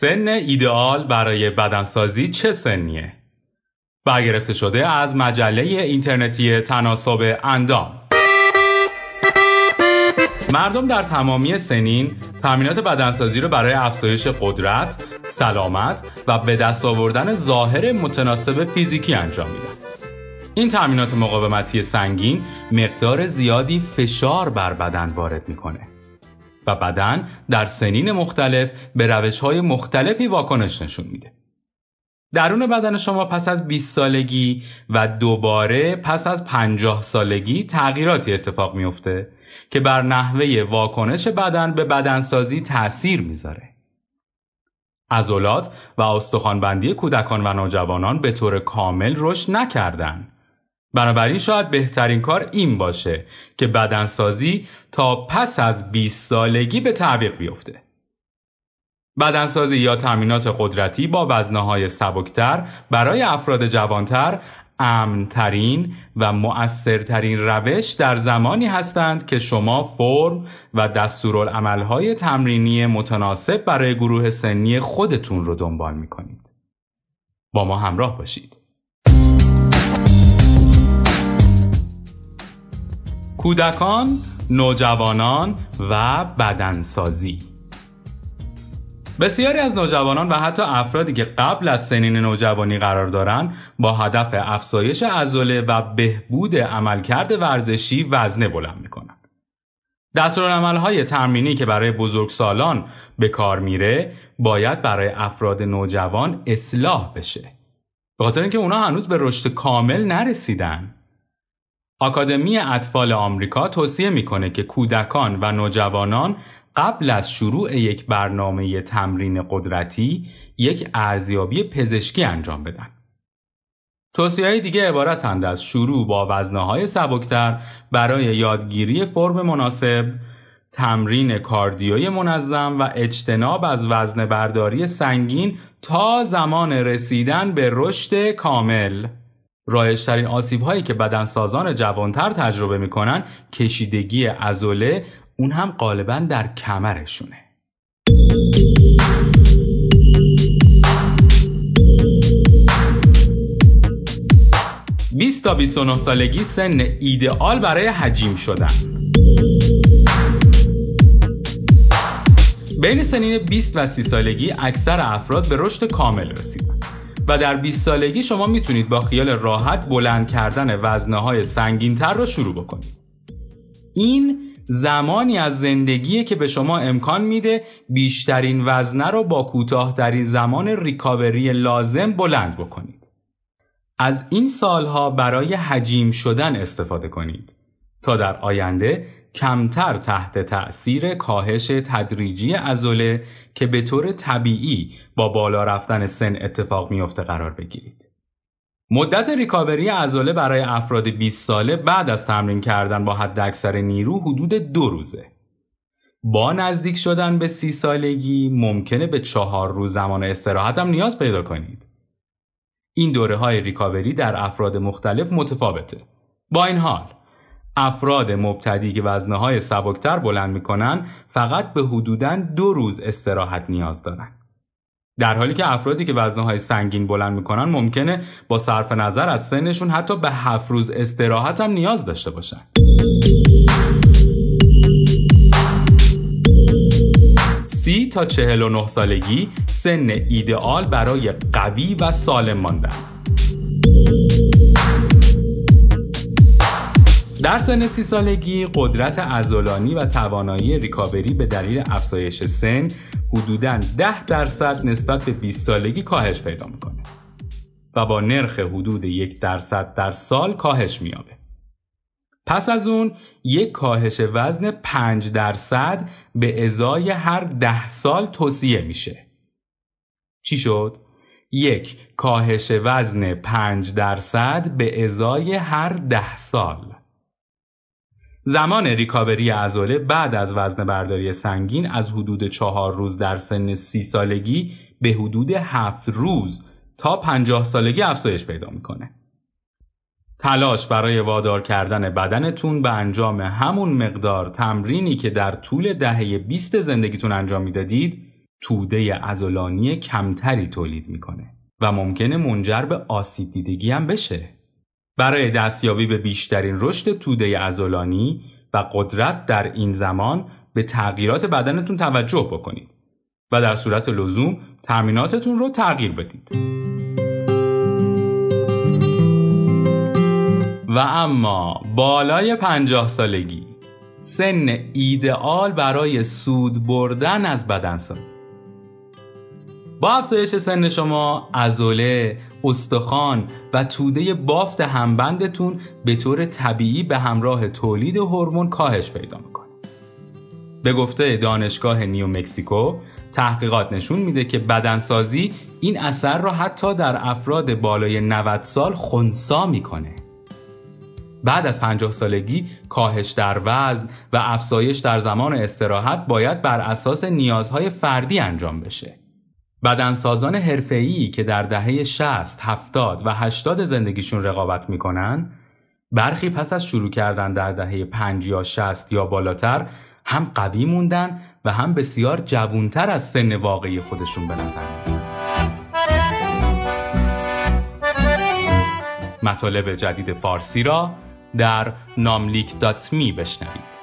سن ایدئال برای بدنسازی چه سنیه؟ برگرفته شده از مجله اینترنتی تناسب اندام مردم در تمامی سنین تمرینات بدنسازی رو برای افزایش قدرت، سلامت و به دست آوردن ظاهر متناسب فیزیکی انجام میدن. این تمرینات مقاومتی سنگین مقدار زیادی فشار بر بدن وارد می‌کنه و بدن در سنین مختلف به روش های مختلفی واکنش نشون میده. درون بدن شما پس از 20 سالگی و دوباره پس از 50 سالگی تغییراتی اتفاق میفته که بر نحوه واکنش بدن به بدنسازی تأثیر می‌ذاره. عضلات و استخوانبندی کودکان و نوجوانان به طور کامل رشد نکردند بنابراین شاید بهترین کار این باشه که بدنسازی تا پس از 20 سالگی به تعویق بیفته. بدنسازی یا تامینات قدرتی با وزنه های سبکتر برای افراد جوانتر امنترین و مؤثرترین روش در زمانی هستند که شما فرم و دستورالعملهای تمرینی متناسب برای گروه سنی خودتون رو دنبال می کنید. با ما همراه باشید. کودکان، نوجوانان و بدنسازی بسیاری از نوجوانان و حتی افرادی که قبل از سنین نوجوانی قرار دارند با هدف افزایش عضله و بهبود عملکرد ورزشی وزنه بلند می‌کنند. دستورالعملهای تمرینی که برای بزرگسالان به کار میره باید برای افراد نوجوان اصلاح بشه. به خاطر اینکه اونا هنوز به رشد کامل نرسیدن. آکادمی اطفال آمریکا توصیه می‌کنه که کودکان و نوجوانان قبل از شروع یک برنامه تمرین قدرتی یک ارزیابی پزشکی انجام بدن. توصیه دیگه عبارتند از شروع با وزنه های سبکتر برای یادگیری فرم مناسب، تمرین کاردیوی منظم و اجتناب از وزن برداری سنگین تا زمان رسیدن به رشد کامل. رایشترین آسیب هایی که بدنسازان جوانتر تجربه می‌کنن کشیدگی ازوله اون هم غالبا در کمرشونه. بیست تا 29 سالگی سن ایدئال برای حجیم شدن. بین سنین 20 و 30 سالگی اکثر افراد به رشد کامل رسیدن. و در 20 سالگی شما می‌تونید با خیال راحت بلند کردن وزنه های سنگین تر رو شروع بکنید این زمانی از زندگیه که به شما امکان میده بیشترین وزنه رو با کوتاهترین زمان ریکاوری لازم بلند بکنید. از این سالها برای حجیم شدن استفاده کنید تا در آینده کمتر تحت تأثیر کاهش تدریجی ازوله که به طور طبیعی با بالا رفتن سن اتفاق میافته قرار بگیرید. مدت ریکاوری عضله برای افراد 20 ساله بعد از تمرین کردن با حد اکثر نیرو حدود دو روزه. با نزدیک شدن به سی سالگی ممکنه به چهار روز زمان استراحت هم نیاز پیدا کنید. این دوره های ریکاوری در افراد مختلف متفاوته. با این حال افراد مبتدی که وزنه های سبکتر بلند می‌کنن فقط به حدوداً دو روز استراحت نیاز دارن. در حالی که افرادی که وزنهای سنگین بلند می‌کنن ممکنه با صرف نظر از سنشون حتی به هفت روز استراحت هم نیاز داشته باشن سی تا چهل و نه سالگی سن ایدئال برای قوی و سالم ماندن در سن سی سالگی قدرت ازولانی و توانایی ریکاوری به دلیل افزایش سن حدوداً 10 درصد نسبت به 20 سالگی کاهش پیدا می‌کنه و با نرخ حدود یک درصد در سال کاهش میابه. پس از اون یک کاهش وزن 5 درصد به ازای هر 10 سال توصیه میشه. چی شد؟ یک کاهش وزن 5 درصد به ازای هر 10 سال. زمان ریکاوری ازوله بعد از وزن برداری سنگین از حدود چهار روز در سن سی سالگی به حدود هفت روز تا پنجاه سالگی افزایش پیدا می‌کنه. تلاش برای وادار کردن بدنتون به انجام همون مقدار تمرینی که در طول دهه 20 زندگیتون انجام می‌دادید توده ازولانی کمتری تولید می‌کنه و ممکنه منجر به آسیب دیدگی هم بشه. برای دستیابی به بیشترین رشد توده ازولانی و قدرت در این زمان به تغییرات بدنتون توجه بکنید و در صورت لزوم ترمیناتتون رو تغییر بدید. و اما بالای پنجاه سالگی سن ایدئال برای سود بردن از بدنسازی با افزایش سن شما ازوله، استخوان و توده بافت همبندتون به طور طبیعی به همراه تولید هورمون کاهش پیدا می‌کنه. به گفته دانشگاه نیو مکسیکو تحقیقات نشون میده که بدنسازی این اثر را حتی در افراد بالای 90 سال خونسا می‌کنه. بعد از 50 سالگی کاهش در وزن و افزایش در زمان استراحت باید بر اساس نیازهای فردی انجام بشه. بدنسازان حرفه‌ای که در دهه 60, 70 و 80 زندگیشون رقابت می‌کنن برخی پس از شروع کردن در دهه 5 یا 60 یا بالاتر هم قوی موندن و هم بسیار جوونتر از سن واقعی خودشون به نظر. مطالب جدید فارسی را در ناملیک دات می بشنوید.